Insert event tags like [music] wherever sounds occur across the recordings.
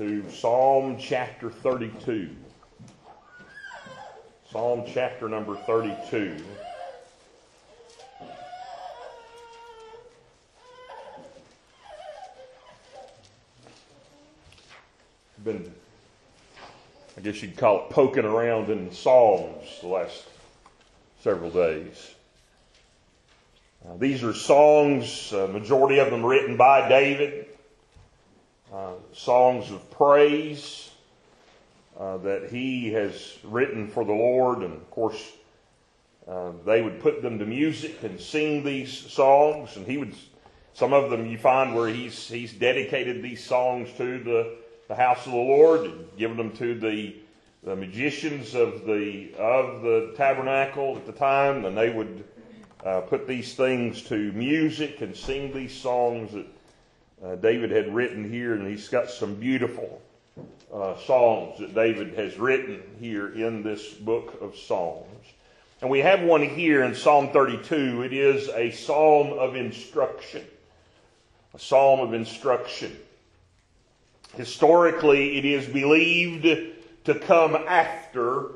to Psalm chapter 32. Psalm chapter number 32. Been, I guess you'd call it poking around in Psalms the last several days. Uh, these are songs, uh, majority of them written by David, uh, songs of praise uh, that he has written for the Lord, and of course, uh, they would put them to music and sing these songs, and he would. Some of them you find where he's he's dedicated these songs to the the house of the Lord, and given them to the the magicians of the of the tabernacle at the time, and they would uh, put these things to music and sing these songs that uh, David had written here, and he's got some beautiful uh, songs that David has written here in this book of Psalms. And we have one here in Psalm 32. It is a psalm of instruction. A psalm of instruction. Historically, it is believed to come after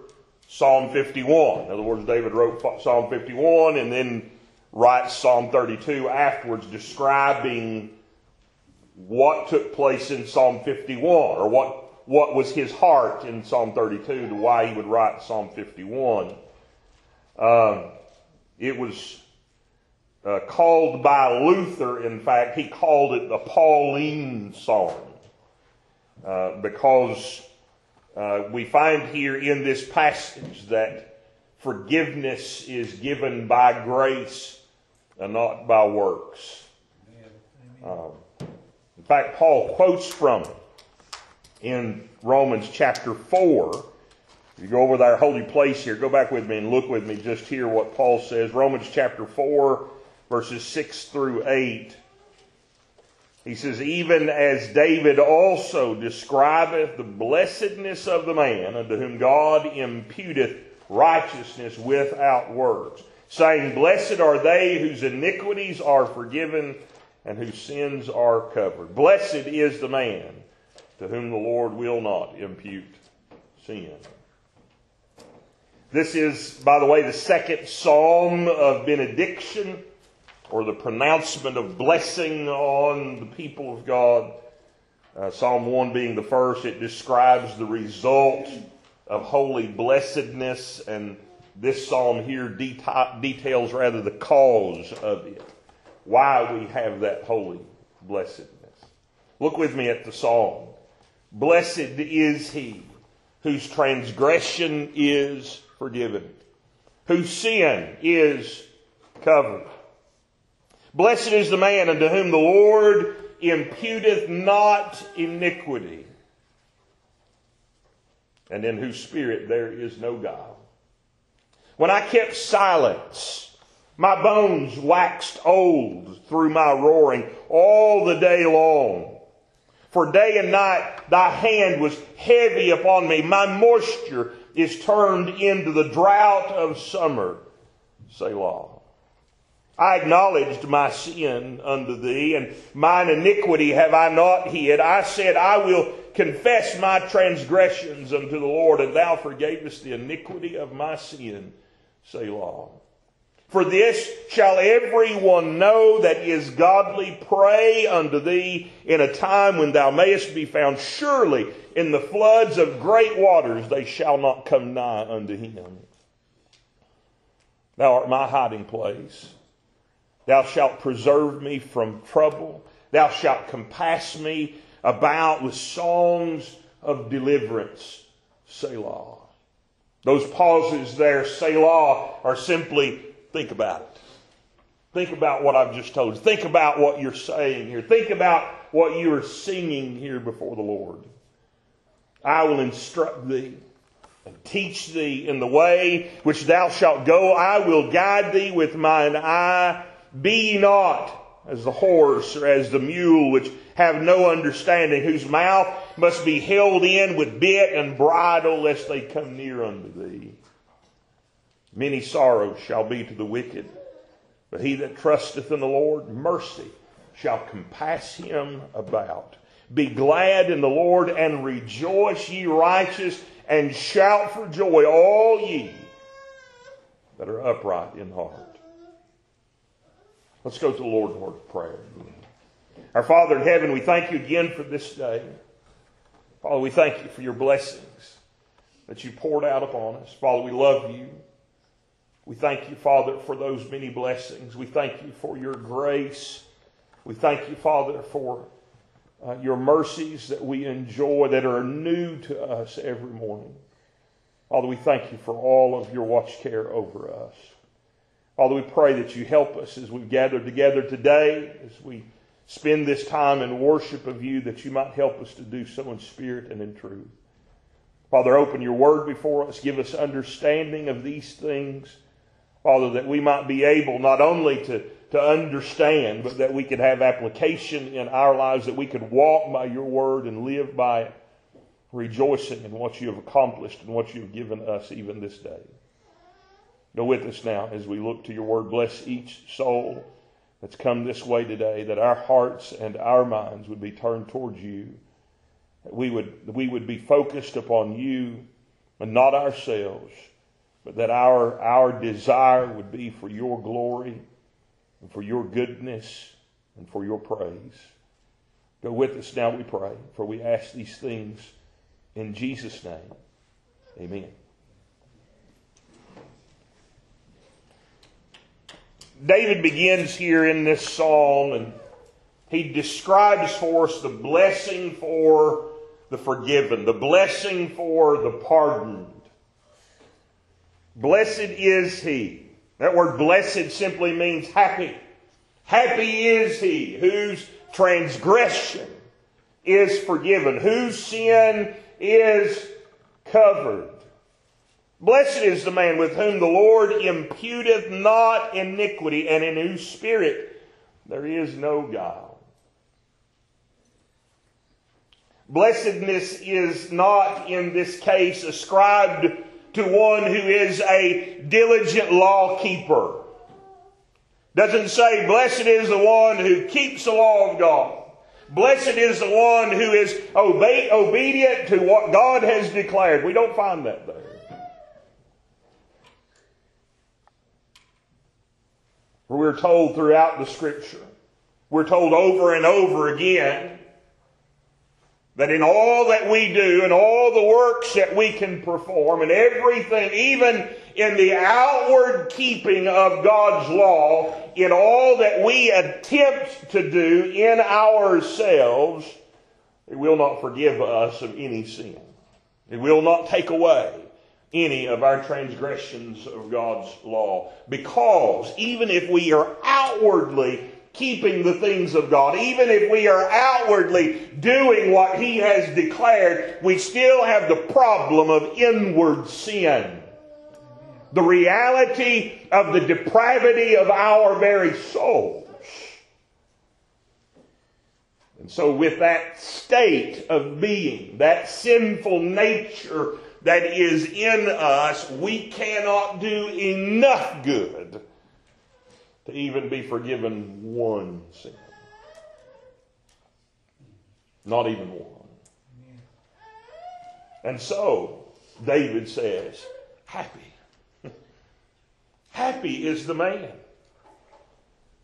Psalm 51. In other words, David wrote Psalm 51 and then writes Psalm 32 afterwards describing what took place in Psalm 51 or what, what was his heart in Psalm 32 to why he would write Psalm 51. Um, it was uh, called by Luther, in fact, he called it the Pauline Psalm uh, because uh, we find here in this passage that forgiveness is given by grace and not by works. Um, in fact, Paul quotes from it in Romans chapter 4. You go over there, holy place here, go back with me and look with me just here what Paul says. Romans chapter 4, verses 6 through 8. He says, even as David also describeth the blessedness of the man unto whom God imputeth righteousness without works, saying, Blessed are they whose iniquities are forgiven and whose sins are covered. Blessed is the man to whom the Lord will not impute sin. This is, by the way, the second psalm of benediction or the pronouncement of blessing on the people of God. Uh, psalm 1 being the first, it describes the result of holy blessedness, and this psalm here deta- details rather the cause of it. Why we have that holy blessedness. Look with me at the psalm. Blessed is he whose transgression is forgiven, whose sin is covered. Blessed is the man unto whom the Lord imputeth not iniquity, and in whose spirit there is no guile. When I kept silence, my bones waxed old through my roaring all the day long. For day and night thy hand was heavy upon me. My moisture is turned into the drought of summer. Selah. I acknowledged my sin unto thee, and mine iniquity have I not hid. I said, I will confess my transgressions unto the Lord, and thou forgavest the iniquity of my sin. Selah. For this shall every one know that is godly pray unto thee in a time when thou mayest be found. Surely in the floods of great waters they shall not come nigh unto him. Thou art my hiding place. Thou shalt preserve me from trouble. Thou shalt compass me about with songs of deliverance. Selah. Those pauses there, Selah, are simply think about it. Think about what I've just told you. Think about what you're saying here. Think about what you are singing here before the Lord. I will instruct thee and teach thee in the way which thou shalt go. I will guide thee with mine eye be not as the horse or as the mule which have no understanding, whose mouth must be held in with bit and bridle lest they come near unto thee. Many sorrows shall be to the wicked, but he that trusteth in the Lord, mercy shall compass him about. Be glad in the Lord and rejoice, ye righteous, and shout for joy, all ye that are upright in heart. Let's go to the Lord in word of prayer. Our Father in heaven, we thank you again for this day. Father, we thank you for your blessings that you poured out upon us. Father, we love you. We thank you, Father, for those many blessings. We thank you for your grace. We thank you, Father, for uh, your mercies that we enjoy that are new to us every morning. Father, we thank you for all of your watch care over us. Father, we pray that you help us as we've gathered together today, as we spend this time in worship of you, that you might help us to do so in spirit and in truth. Father, open your word before us. Give us understanding of these things. Father, that we might be able not only to, to understand, but that we could have application in our lives, that we could walk by your word and live by it, rejoicing in what you have accomplished and what you have given us even this day. Go with us now as we look to your word. Bless each soul that's come this way today, that our hearts and our minds would be turned towards you. That we would, we would be focused upon you and not ourselves but that our, our desire would be for your glory and for your goodness and for your praise. Go with us now, we pray, for we ask these things in Jesus' name. Amen. David begins here in this psalm and he describes for us the blessing for the forgiven, the blessing for the pardoned Blessed is he. That word blessed simply means happy. Happy is he whose transgression is forgiven, whose sin is covered. Blessed is the man with whom the Lord imputeth not iniquity, and in whose spirit there is no guile. Blessedness is not in this case ascribed to one who is a diligent law keeper. Doesn't say, blessed is the one who keeps the law of God. Blessed is the one who is obe- obedient to what God has declared. We don't find that there. We're told throughout the scripture, we're told over and over again that in all that we do and all the works that we can perform and everything, even in the outward keeping of God's law, in all that we attempt to do in ourselves, it will not forgive us of any sin. It will not take away any of our transgressions of God's law. Because even if we are outwardly keeping the things of God. Even if we are outwardly doing what He has declared, we still have the problem of inward sin. The reality of the depravity of our very souls. And so, with that state of being, that sinful nature that is in us, we cannot do enough good to even be forgiven one sin. Not even one. And so, David says, happy. [laughs] happy is the man.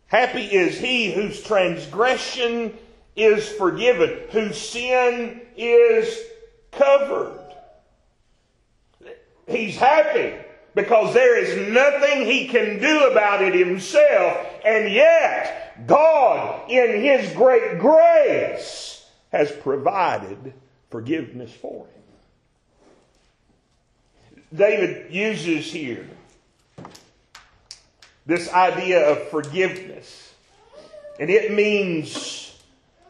Happy is he whose transgression is forgiven, whose sin is covered. He's happy because there is nothing he can do about it himself. And yet, God, in his great grace, has provided forgiveness for him. David uses here this idea of forgiveness, and it means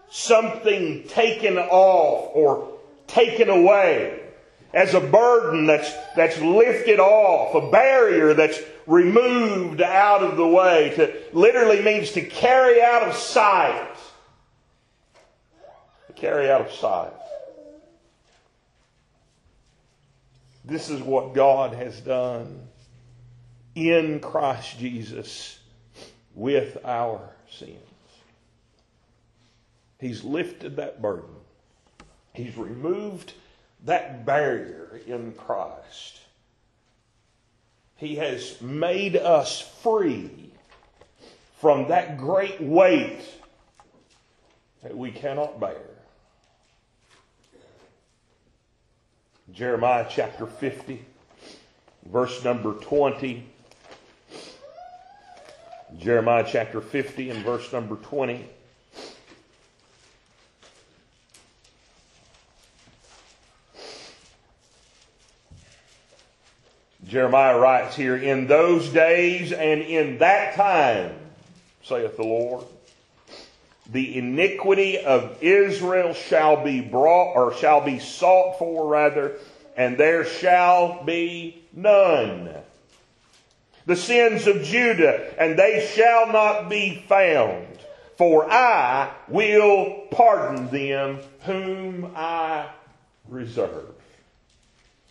something taken off or taken away as a burden that's, that's lifted off, a barrier that's removed out of the way. To literally means to carry out of sight. To carry out of sight. This is what God has done in Christ Jesus with our sins. He's lifted that burden. He's removed that barrier in Christ. He has made us free from that great weight that we cannot bear. Jeremiah chapter 50, verse number 20. Jeremiah chapter 50 and verse number 20. Jeremiah writes here, In those days and in that time, saith the Lord, the iniquity of Israel shall be brought, or shall be sought for rather, and there shall be none. The sins of Judah, and they shall not be found. For I will pardon them whom I reserve.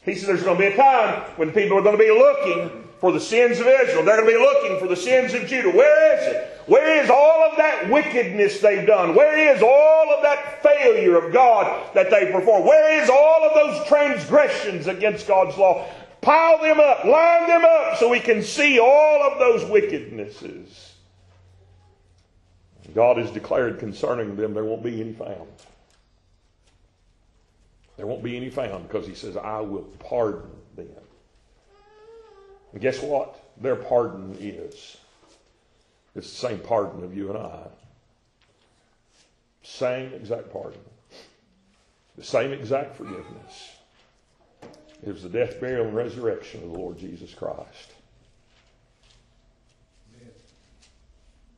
He says there's going to be a time when people are going to be looking for the sins of Israel. They're going to be looking for the sins of Judah. Where is it? Where is all of that wickedness they've done? Where is all of that failure of God that they performed? Where is all of those transgressions against God's law? Pile them up, line them up so we can see all of those wickednesses. God has declared concerning them there won't be any found. There won't be any found because he says, I will pardon them. And guess what? Their pardon is. It's the same pardon of you and I. Same exact pardon. The same exact forgiveness. It was the death, burial, and resurrection of the Lord Jesus Christ.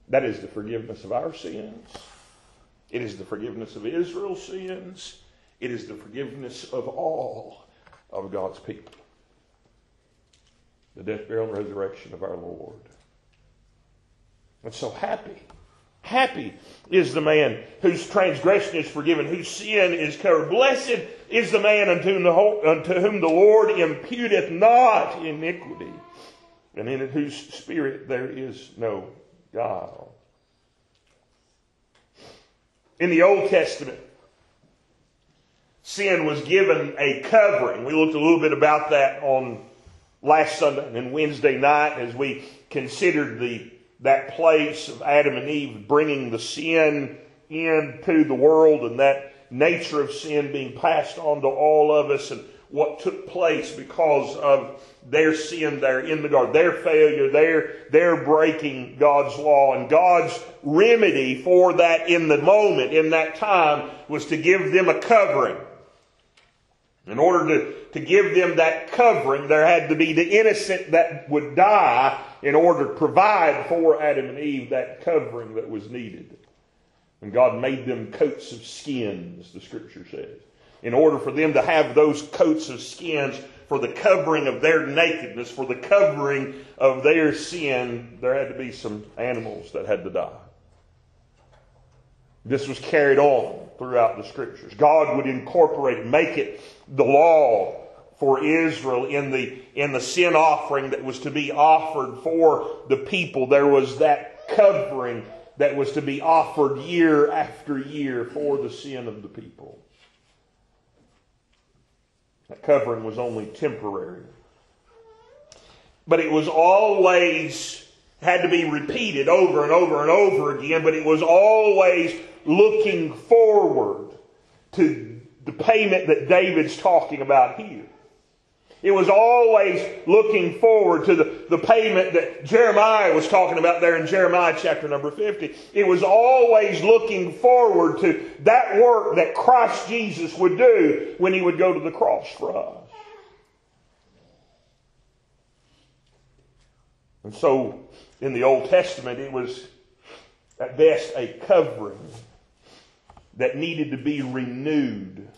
That is the forgiveness of our sins. It is the forgiveness of Israel's sins. It is the forgiveness of all of God's people. The death, burial, and resurrection of our Lord. And so happy. Happy is the man whose transgression is forgiven, whose sin is covered. Blessed is the man unto whom the, unto whom the Lord imputeth not iniquity, and in whose spirit there is no guile. In the Old Testament, sin was given a covering. We looked a little bit about that on last Sunday and Wednesday night as we considered the that place of Adam and Eve bringing the sin into the world and that nature of sin being passed on to all of us and what took place because of their sin there in the garden, their failure, their, their breaking God's law. And God's remedy for that in the moment, in that time, was to give them a covering. In order to, to give them that covering, there had to be the innocent that would die in order to provide for Adam and Eve that covering that was needed. And God made them coats of skins, the scripture says. In order for them to have those coats of skins for the covering of their nakedness, for the covering of their sin, there had to be some animals that had to die. This was carried on throughout the scriptures. God would incorporate, make it the law for Israel in the, in the sin offering that was to be offered for the people. There was that covering that was to be offered year after year for the sin of the people. That covering was only temporary. But it was always had to be repeated over and over and over again, but it was always looking forward to the payment that David's talking about here. It was always looking forward to the, the payment that Jeremiah was talking about there in Jeremiah chapter number 50. It was always looking forward to that work that Christ Jesus would do when he would go to the cross for us. And so in the Old Testament, it was at best a covering that needed to be renewed.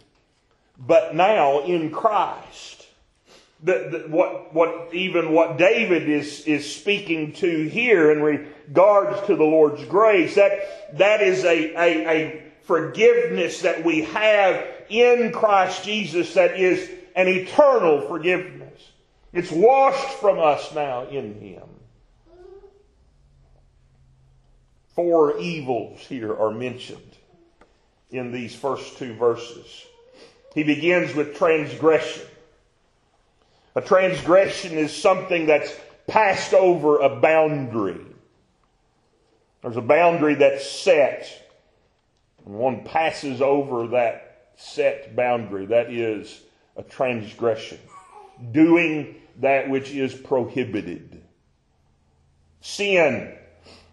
But now in Christ, the, the, what, what, even what David is, is speaking to here in regards to the Lord's grace, that, that is a, a, a forgiveness that we have in Christ Jesus that is an eternal forgiveness. It's washed from us now in Him. Four evils here are mentioned in these first two verses. He begins with transgression. A transgression is something that's passed over a boundary. There's a boundary that's set, and one passes over that set boundary. That is a transgression. Doing that which is prohibited. Sin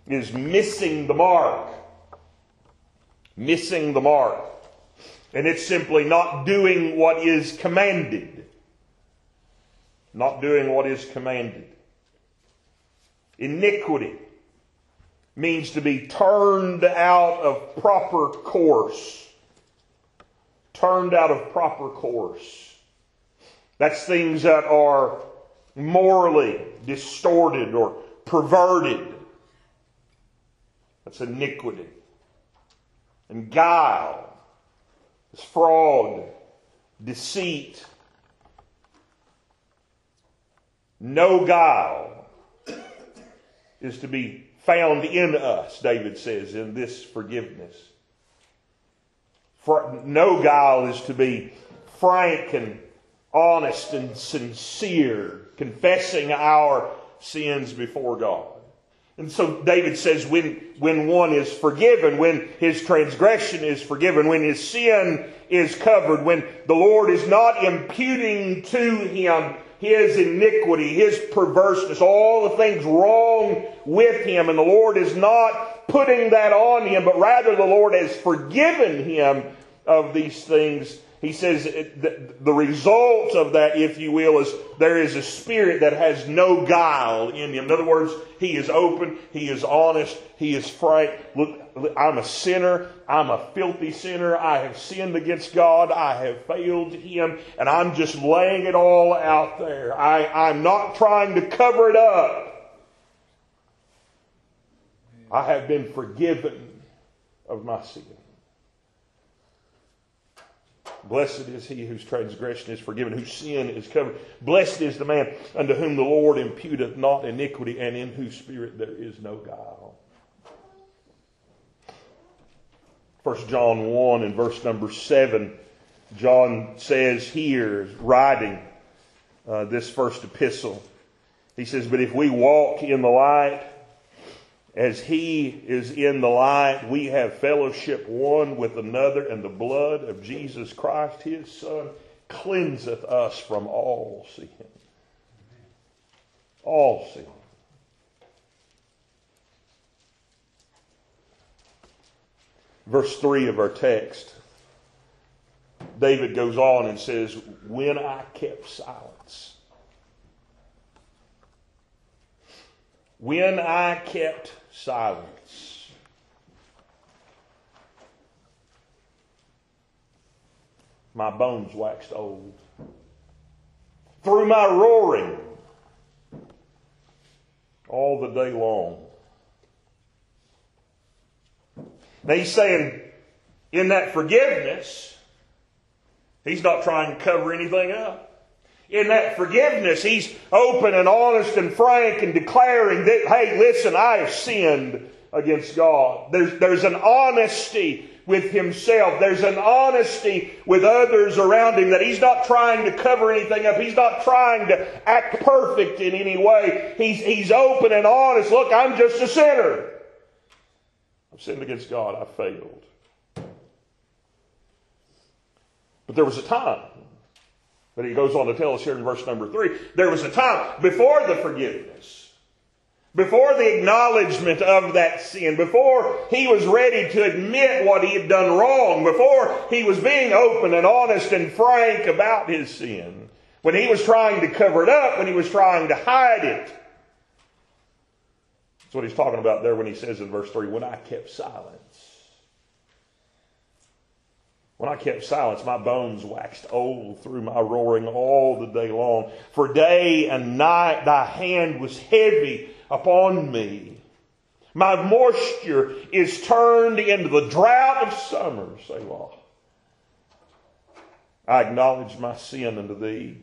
is missing the mark. Missing the mark. And it's simply not doing what is commanded. Not doing what is commanded. Iniquity means to be turned out of proper course. Turned out of proper course. That's things that are morally distorted or perverted. That's iniquity. And guile is fraud, deceit. No guile is to be found in us, David says, in this forgiveness. For no guile is to be frank and honest and sincere, confessing our sins before God. And so David says when, when one is forgiven, when his transgression is forgiven, when his sin is covered, when the Lord is not imputing to him his iniquity, his perverseness, all the things wrong with him, and the Lord is not putting that on him, but rather the Lord has forgiven him of these things he says the result of that, if you will, is there is a spirit that has no guile in him. In other words, he is open, he is honest, he is frank. Look, I'm a sinner, I'm a filthy sinner, I have sinned against God, I have failed him, and I'm just laying it all out there. I, I'm not trying to cover it up. I have been forgiven of my sin. Blessed is he whose transgression is forgiven, whose sin is covered. Blessed is the man unto whom the Lord imputeth not iniquity, and in whose spirit there is no guile. 1 John 1 and verse number 7, John says here, writing uh, this first epistle, he says, But if we walk in the light, as he is in the light, we have fellowship one with another, and the blood of Jesus Christ, his Son, cleanseth us from all sin. All sin. Verse 3 of our text, David goes on and says, When I kept silence, when I kept silence. My bones waxed old. Through my roaring all the day long. Now he's saying, in that forgiveness, he's not trying to cover anything up in that forgiveness, he's open and honest and frank and declaring that, hey, listen, I have sinned against God. There's, there's an honesty with himself. There's an honesty with others around him that he's not trying to cover anything up. He's not trying to act perfect in any way. He's, he's open and honest. Look, I'm just a sinner. I've sinned against God. I failed. But there was a time but he goes on to tell us here in verse number three there was a time before the forgiveness, before the acknowledgement of that sin, before he was ready to admit what he had done wrong, before he was being open and honest and frank about his sin, when he was trying to cover it up, when he was trying to hide it. That's what he's talking about there when he says in verse 3 when I kept silence. When I kept silence, my bones waxed old through my roaring all the day long. For day and night thy hand was heavy upon me. My moisture is turned into the drought of summer, Selah. I acknowledge my sin unto thee.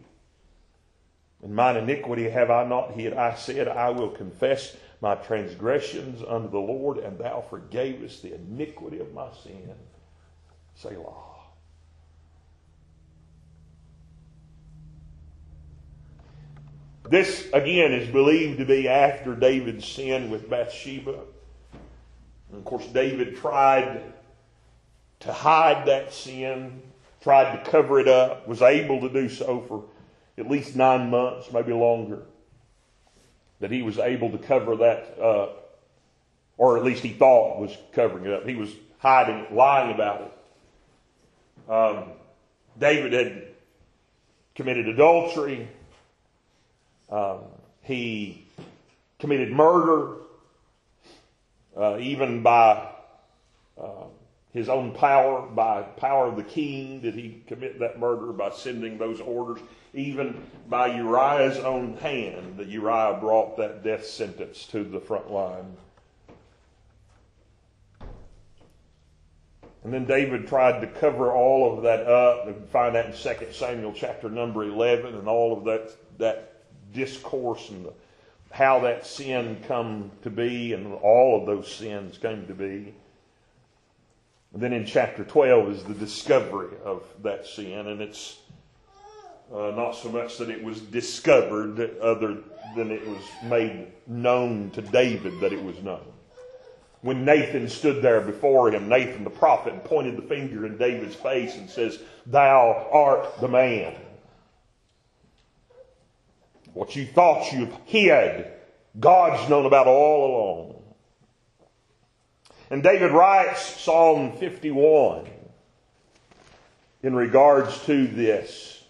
And mine iniquity have I not hid. I said, I will confess my transgressions unto the Lord, and thou forgavest the iniquity of my sin. Selah. This, again, is believed to be after David's sin with Bathsheba. And of course, David tried to hide that sin, tried to cover it up, was able to do so for at least nine months, maybe longer, that he was able to cover that up, or at least he thought was covering it up. He was hiding, lying about it. Um, David had committed adultery. Um, he committed murder, uh, even by uh, his own power, by power of the king, did he commit that murder by sending those orders. Even by Uriah's own hand, that Uriah brought that death sentence to the front line. And then David tried to cover all of that up. You find that in 2 Samuel chapter number 11 and all of that, that discourse and the, how that sin come to be and all of those sins came to be. And then in chapter 12 is the discovery of that sin, and it's uh, not so much that it was discovered, other than it was made known to David that it was known when Nathan stood there before him, Nathan the prophet, and pointed the finger in David's face and says, Thou art the man. What you thought you hid, God's known about all along. And David writes Psalm 51 in regards to this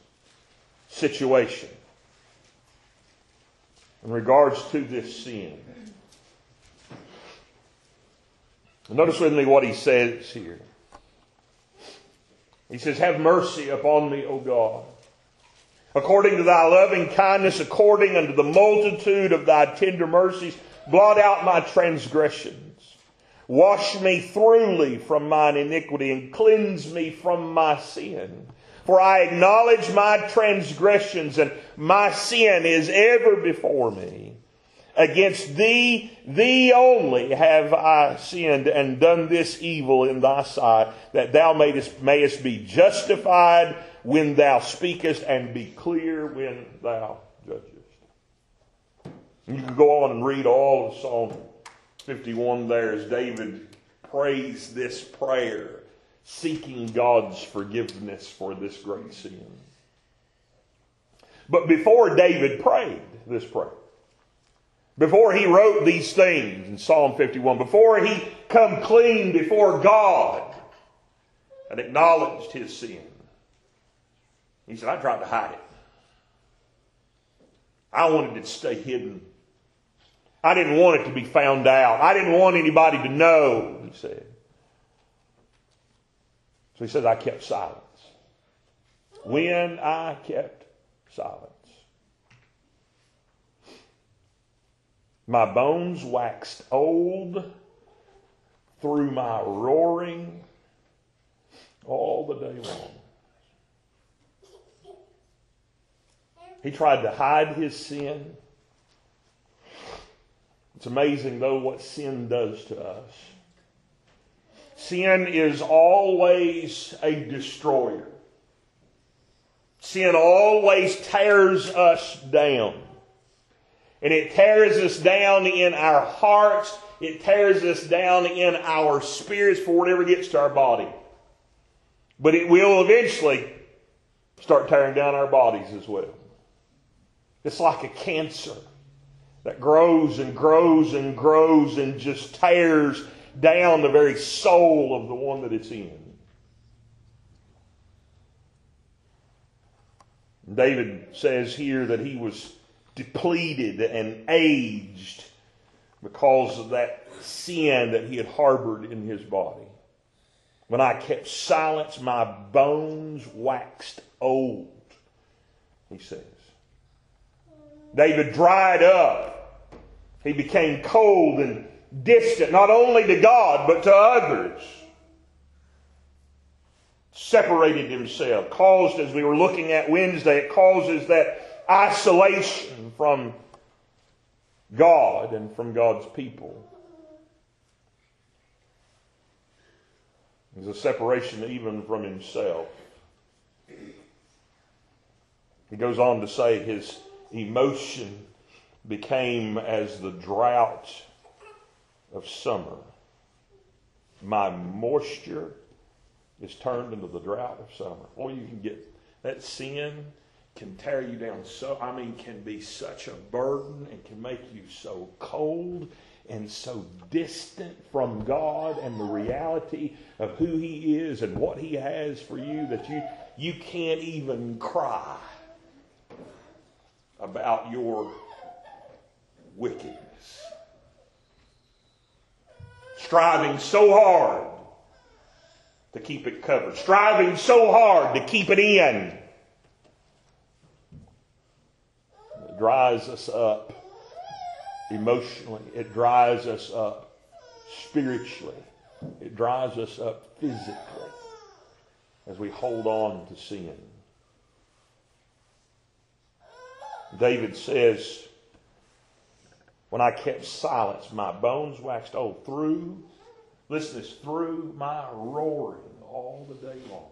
situation, in regards to this sin. Notice with me what he says here. He says, Have mercy upon me, O God. According to thy loving kindness, according unto the multitude of thy tender mercies, blot out my transgressions. Wash me thoroughly from mine iniquity and cleanse me from my sin. For I acknowledge my transgressions and my sin is ever before me. Against thee, thee only have I sinned and done this evil in thy sight, that thou mayest, mayest be justified when thou speakest and be clear when thou judgest. You can go on and read all of Psalm 51 there as David prays this prayer, seeking God's forgiveness for this great sin. But before David prayed this prayer, before he wrote these things in Psalm 51, before he come clean before God and acknowledged his sin, he said, I tried to hide it. I wanted it to stay hidden. I didn't want it to be found out. I didn't want anybody to know, he said. So he says, I kept silence. When I kept silence. My bones waxed old through my roaring all the day long. He tried to hide his sin. It's amazing, though, what sin does to us. Sin is always a destroyer. Sin always tears us down. And it tears us down in our hearts. It tears us down in our spirits for whatever gets to our body. But it will eventually start tearing down our bodies as well. It's like a cancer that grows and grows and grows and just tears down the very soul of the one that it's in. David says here that he was depleted and aged because of that sin that he had harbored in his body. When I kept silence, my bones waxed old, he says. David dried up. He became cold and distant, not only to God, but to others. Separated himself. Caused, as we were looking at Wednesday, it causes that isolation from God and from God's people. There's a separation even from himself. He goes on to say his emotion became as the drought of summer. My moisture is turned into the drought of summer. Or you can get that sin can tear you down so I mean can be such a burden and can make you so cold and so distant from God and the reality of who He is and what He has for you that you, you can't even cry about your wickedness. Striving so hard to keep it covered, striving so hard to keep it in. It dries us up emotionally, it dries us up spiritually, it dries us up physically as we hold on to sin. David says, When I kept silence, my bones waxed old through, listen this, through my roaring all the day long.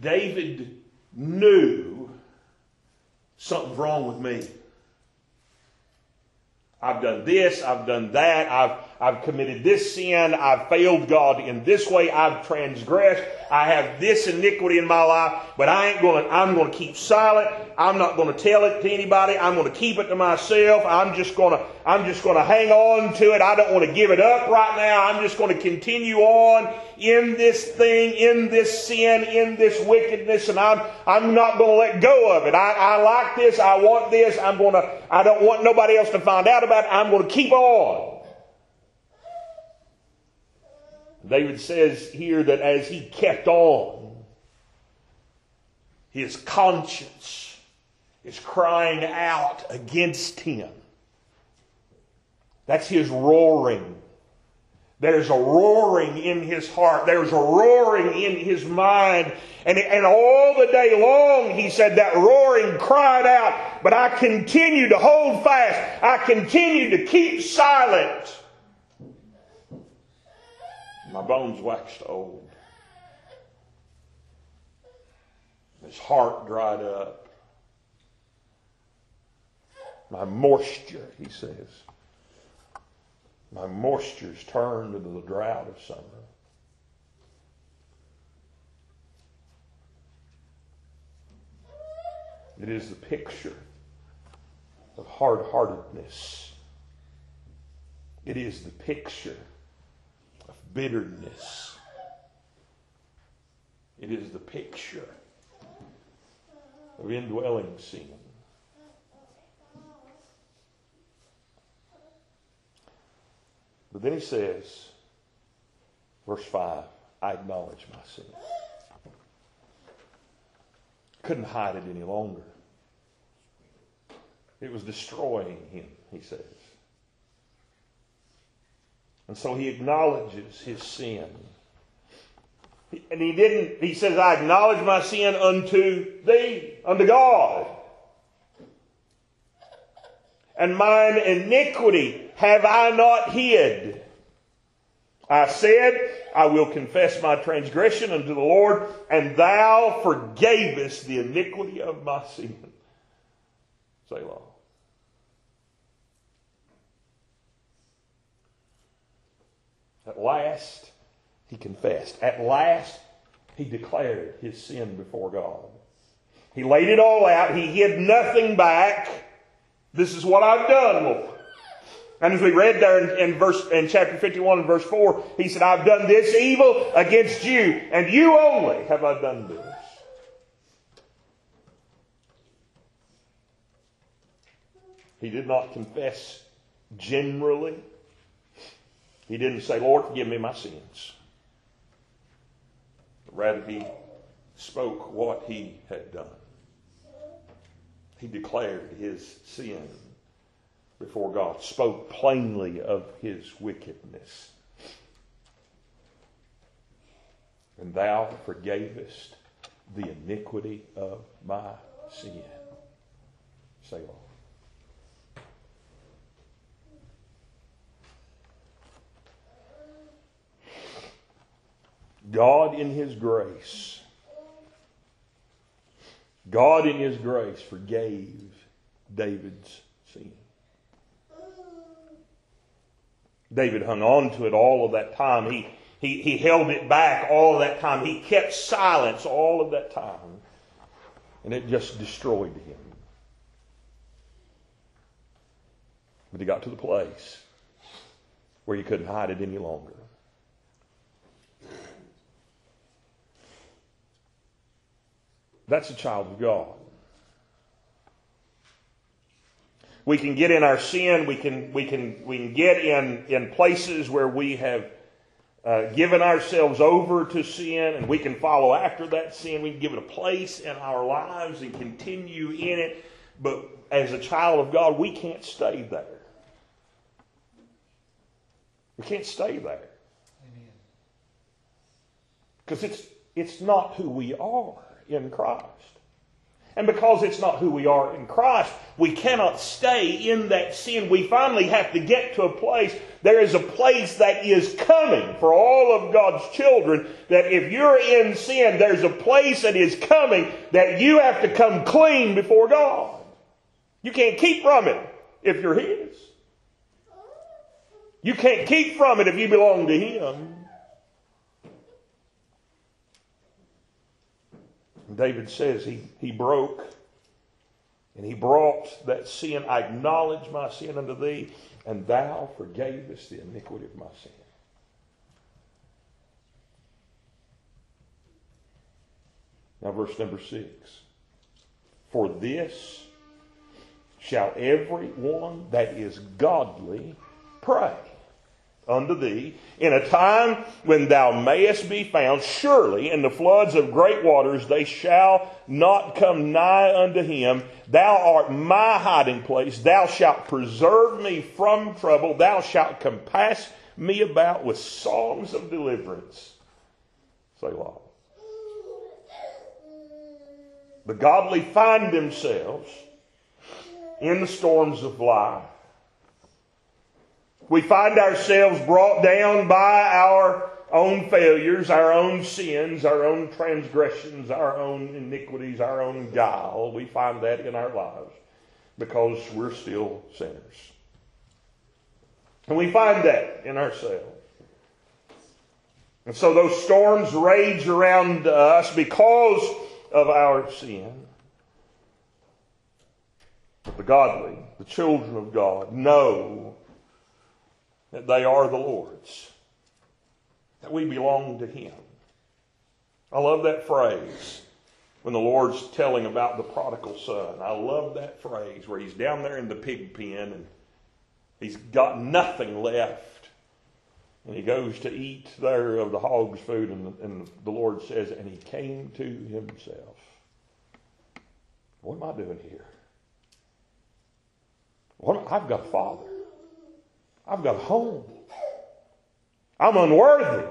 David knew something's wrong with me. I've done this, I've done that, I've, I've committed this sin, I've failed God in this way, I've transgressed, I have this iniquity in my life, but I ain't gonna, I'm gonna keep silent. I'm not gonna tell it to anybody. I'm gonna keep it to myself. I'm just gonna, I'm just gonna hang on to it. I don't want to give it up right now. I'm just gonna continue on in this thing, in this sin, in this wickedness, and I'm, I'm not gonna let go of it. I, I like this. I want this. I'm gonna, I don't want nobody else to find out about it. I'm gonna keep on. David says here that as he kept on, his conscience is crying out against him. That's his roaring. There's a roaring in his heart. There's a roaring in his mind. And, and all the day long, he said, that roaring cried out, but I continue to hold fast. I continue to keep silent. My bones waxed old. His heart dried up. My moisture, he says, my moisture's turned into the drought of summer. It is the picture of hard heartedness. It is the picture bitterness. It is the picture of indwelling sin. But then he says, verse 5, I acknowledge my sin. Couldn't hide it any longer. It was destroying him, he says. And so he acknowledges his sin. And he didn't, he says, I acknowledge my sin unto thee, unto God. And mine iniquity have I not hid. I said, I will confess my transgression unto the Lord, and thou forgavest the iniquity of my sin. Say, Selah. At last, he confessed. At last, he declared his sin before God. He laid it all out. He hid nothing back. This is what I've done, Lord. And as we read there in, in, verse in chapter 51 and verse 4, he said, I've done this evil against you, and you only have I done this. He did not confess generally. He didn't say, Lord, forgive me my sins. Rather, he spoke what he had done. He declared his sin before God, spoke plainly of his wickedness. And thou forgavest the iniquity of my sin. Selah. God, in His grace, God in His grace forgave David's sin. David hung on to it all of that time. He, he, he held it back all of that time. He kept silence all of that time. And it just destroyed him. But he got to the place where he couldn't hide it any longer. That's a child of God. We can get in our sin. We can, we can, we can get in, in places where we have uh, given ourselves over to sin and we can follow after that sin. We can give it a place in our lives and continue in it. But as a child of God, we can't stay there. We can't stay there. Because it's, it's not who we are in Christ. And because it's not who we are in Christ, we cannot stay in that sin. We finally have to get to a place. There is a place that is coming for all of God's children that if you're in sin, there's a place that is coming that you have to come clean before God. You can't keep from it if you're His. You can't keep from it if you belong to Him. David says he, he broke and he brought that sin. I acknowledge my sin unto thee, and thou forgavest the iniquity of my sin. Now, verse number six. For this shall every one that is godly pray unto thee in a time when thou mayest be found. Surely in the floods of great waters they shall not come nigh unto him. Thou art my hiding place. Thou shalt preserve me from trouble. Thou shalt compass me about with songs of deliverance. Selah. The godly find themselves in the storms of life we find ourselves brought down by our own failures, our own sins, our own transgressions, our own iniquities, our own guile. We find that in our lives because we're still sinners. And we find that in ourselves. And so those storms rage around us because of our sin. But the godly, the children of God, know that they are the Lord's, that we belong to Him. I love that phrase when the Lord's telling about the prodigal son. I love that phrase where he's down there in the pig pen and he's got nothing left. And he goes to eat there of the hog's food, and, and the Lord says, and he came to himself. What am I doing here? What, I've got a father. I've got a home. I'm unworthy.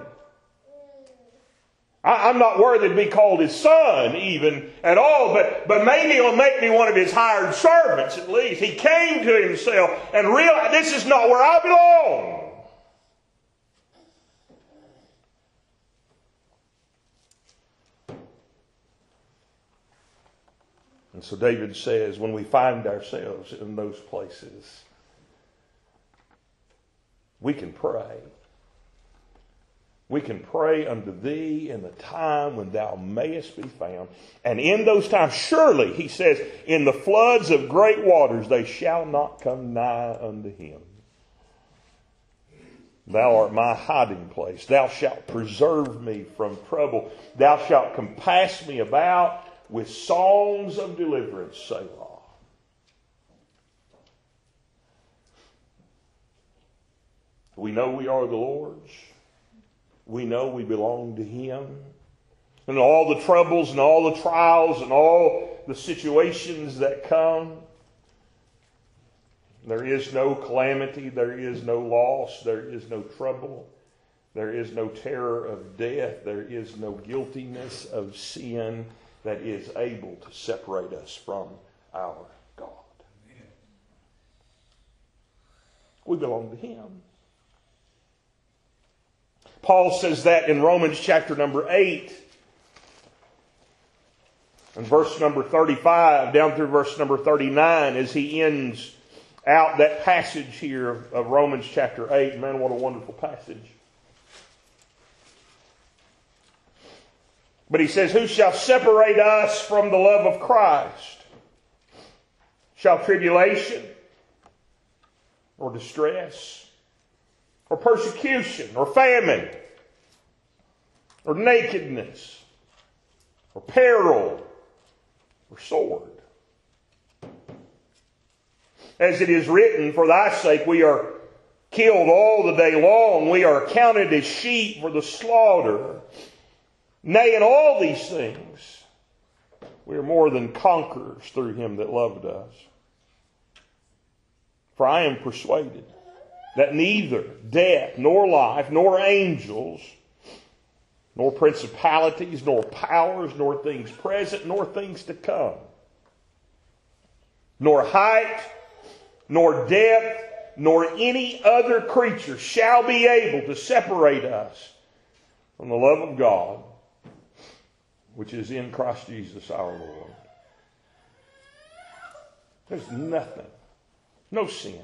I, am not worthy to be called his son even at all, but, but maybe he'll make me one of his hired servants at least. He came to himself and realized this is not where I belong. And so David says, when we find ourselves in those places, we can pray. We can pray unto thee in the time when thou mayest be found. And in those times, surely, he says, in the floods of great waters, they shall not come nigh unto him. Thou art my hiding place. Thou shalt preserve me from trouble. Thou shalt compass me about with songs of deliverance, Selah. We know we are the Lord's. We know we belong to Him. And all the troubles and all the trials and all the situations that come, there is no calamity, there is no loss, there is no trouble, there is no terror of death, there is no guiltiness of sin that is able to separate us from our God. We belong to Him. Paul says that in Romans chapter number 8. and verse number 35 down through verse number 39 as he ends out that passage here of, Romans chapter 8. Man, what a wonderful passage. But he says, Who shall separate us from the love of Christ? Shall tribulation or distress or persecution or famine or nakedness or peril or sword? As it is written, For thy sake we are killed all the day long. We are counted as sheep for the slaughter. Nay, in all these things, we are more than conquerors through him that loved us. For I am persuaded that neither death, nor life, nor angels, nor principalities, nor powers, nor things present, nor things to come, nor height, nor depth, nor any other creature shall be able to separate us from the love of God which is in Christ Jesus our Lord. There's nothing, no sin,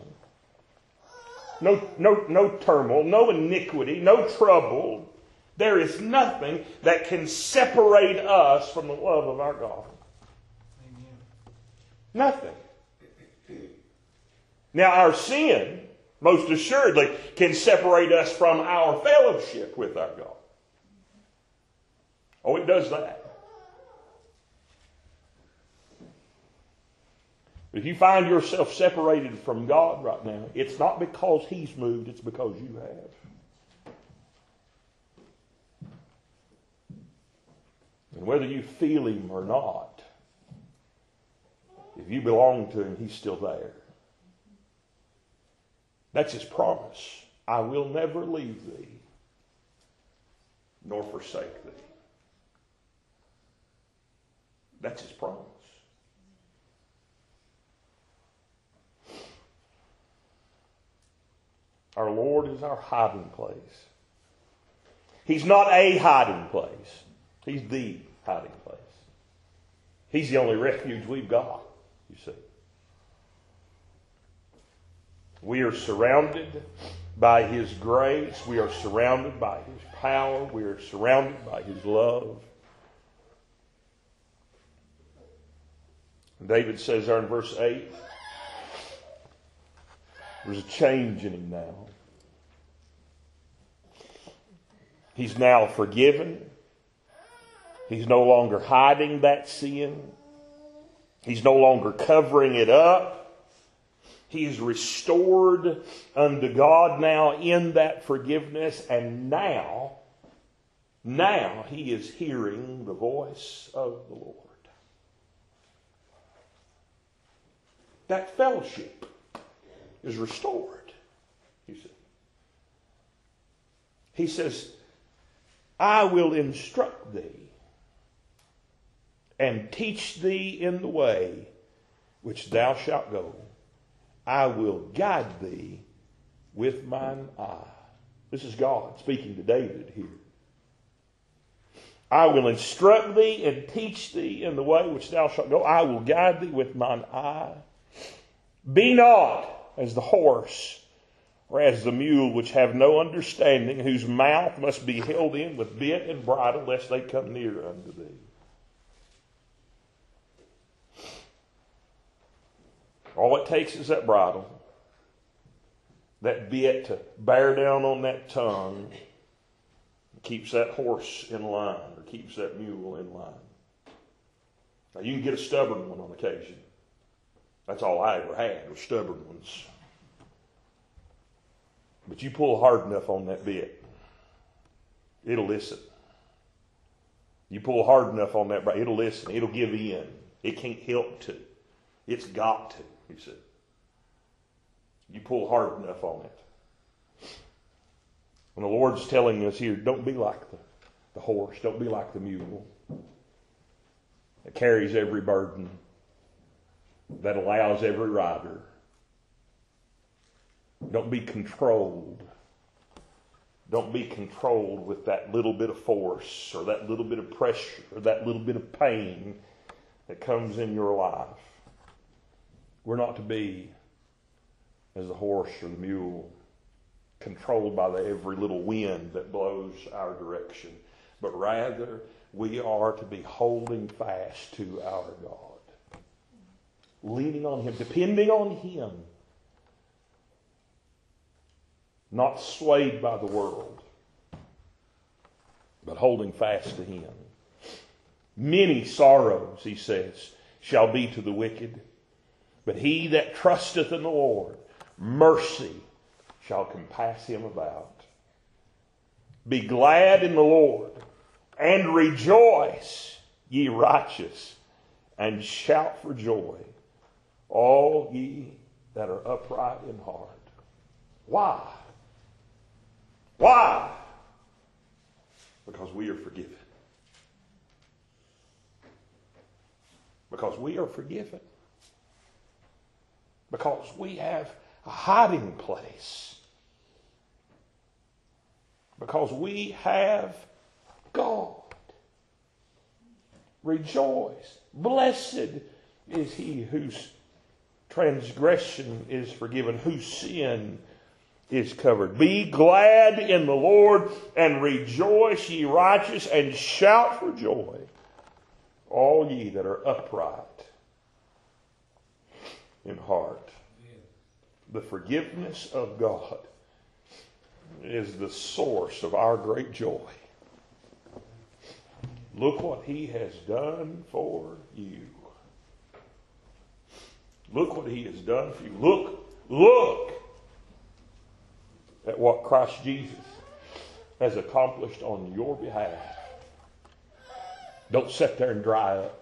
no, no, no turmoil, no iniquity, no trouble. There is nothing that can separate us from the love of our God. Amen. Nothing. Now, our sin, most assuredly, can separate us from our fellowship with our God. Oh, it does that. If you find yourself separated from God right now, it's not because He's moved, it's because you have. And whether you feel Him or not, if you belong to Him, He's still there. That's His promise. I will never leave thee nor forsake thee. That's His promise. Our Lord is our hiding place. He's not a hiding place. He's the hiding place. He's the only refuge we've got, you see. We are surrounded by His grace. We are surrounded by His power. We are surrounded by His love. David says there in verse 8, there's a change in him now. He's now forgiven. He's no longer hiding that sin. He's no longer covering it up. He is restored unto God now in that forgiveness, and now, now he is hearing the voice of the Lord. That fellowship is restored. You see. He says, I will instruct thee and teach thee in the way which thou shalt go. I will guide thee with mine eye. This is God speaking to David here. I will instruct thee and teach thee in the way which thou shalt go. I will guide thee with mine eye. Be not as the horse or as the mule which have no understanding, whose mouth must be held in with bit and bridle, lest they come near unto thee. All it takes is that bridle, that bit to bear down on that tongue, keeps that horse in line or keeps that mule in line. Now you can get a stubborn one on occasion. That's all I ever had was stubborn ones. But you pull hard enough on that bit, it'll listen. You pull hard enough on that, it'll listen. It'll give in. It can't help to. It's got to, he said. You pull hard enough on it. And the Lord's telling us here, don't be like the, the horse, don't be like the mule that carries every burden that allows every rider. Don't be controlled. Don't be controlled with that little bit of force or that little bit of pressure or that little bit of pain that comes in your life, we're not to be as the horse or the mule, controlled by the every little wind that blows our direction, but rather we are to be holding fast to our God, leaning on Him, depending on Him, not swayed by the world, but holding fast to Him. Many sorrows, he says, shall be to the wicked, but he that trusteth in the Lord, mercy shall compass him about. Be glad in the Lord and rejoice, ye righteous, and shout for joy, all ye that are upright in heart. Why? Why? Because we are forgiven. Because we are forgiven. Because we have a hiding place. Because we have God. Rejoice. Blessed is he whose transgression is forgiven, whose sin is covered. Be glad in the Lord and rejoice, ye righteous, and shout for joy, all ye that are upright in heart. The forgiveness of God is the source of our great joy. Look what He has done for you. Look what He has done for you. Look, look at what Christ Jesus has accomplished on your behalf. Don't sit there and dry up.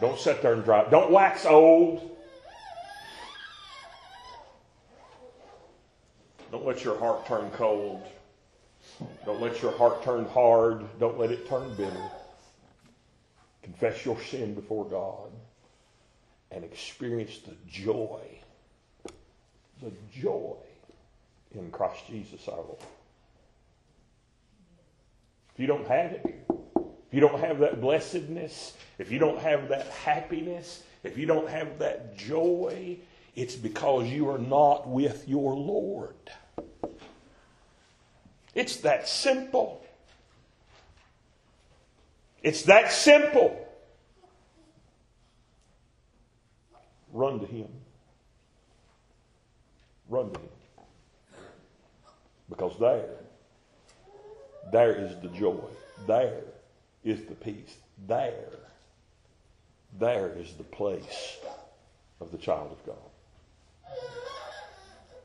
Don't sit there and dry up. Don't wax old. Don't let your heart turn cold. Don't let your heart turn hard. Don't let it turn bitter. Confess your sin before God and experience the joy, the joy in Christ Jesus our Lord. If you don't have it, if you don't have that blessedness, if you don't have that happiness, if you don't have that joy, it's because you are not with your Lord. It's that simple. It's that simple. Run to Him. Run to Him. Because there, there is the joy. There is the peace. There, there is the place of the child of God.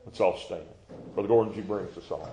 Let's all stand. Brother Gordon, you bring us a song.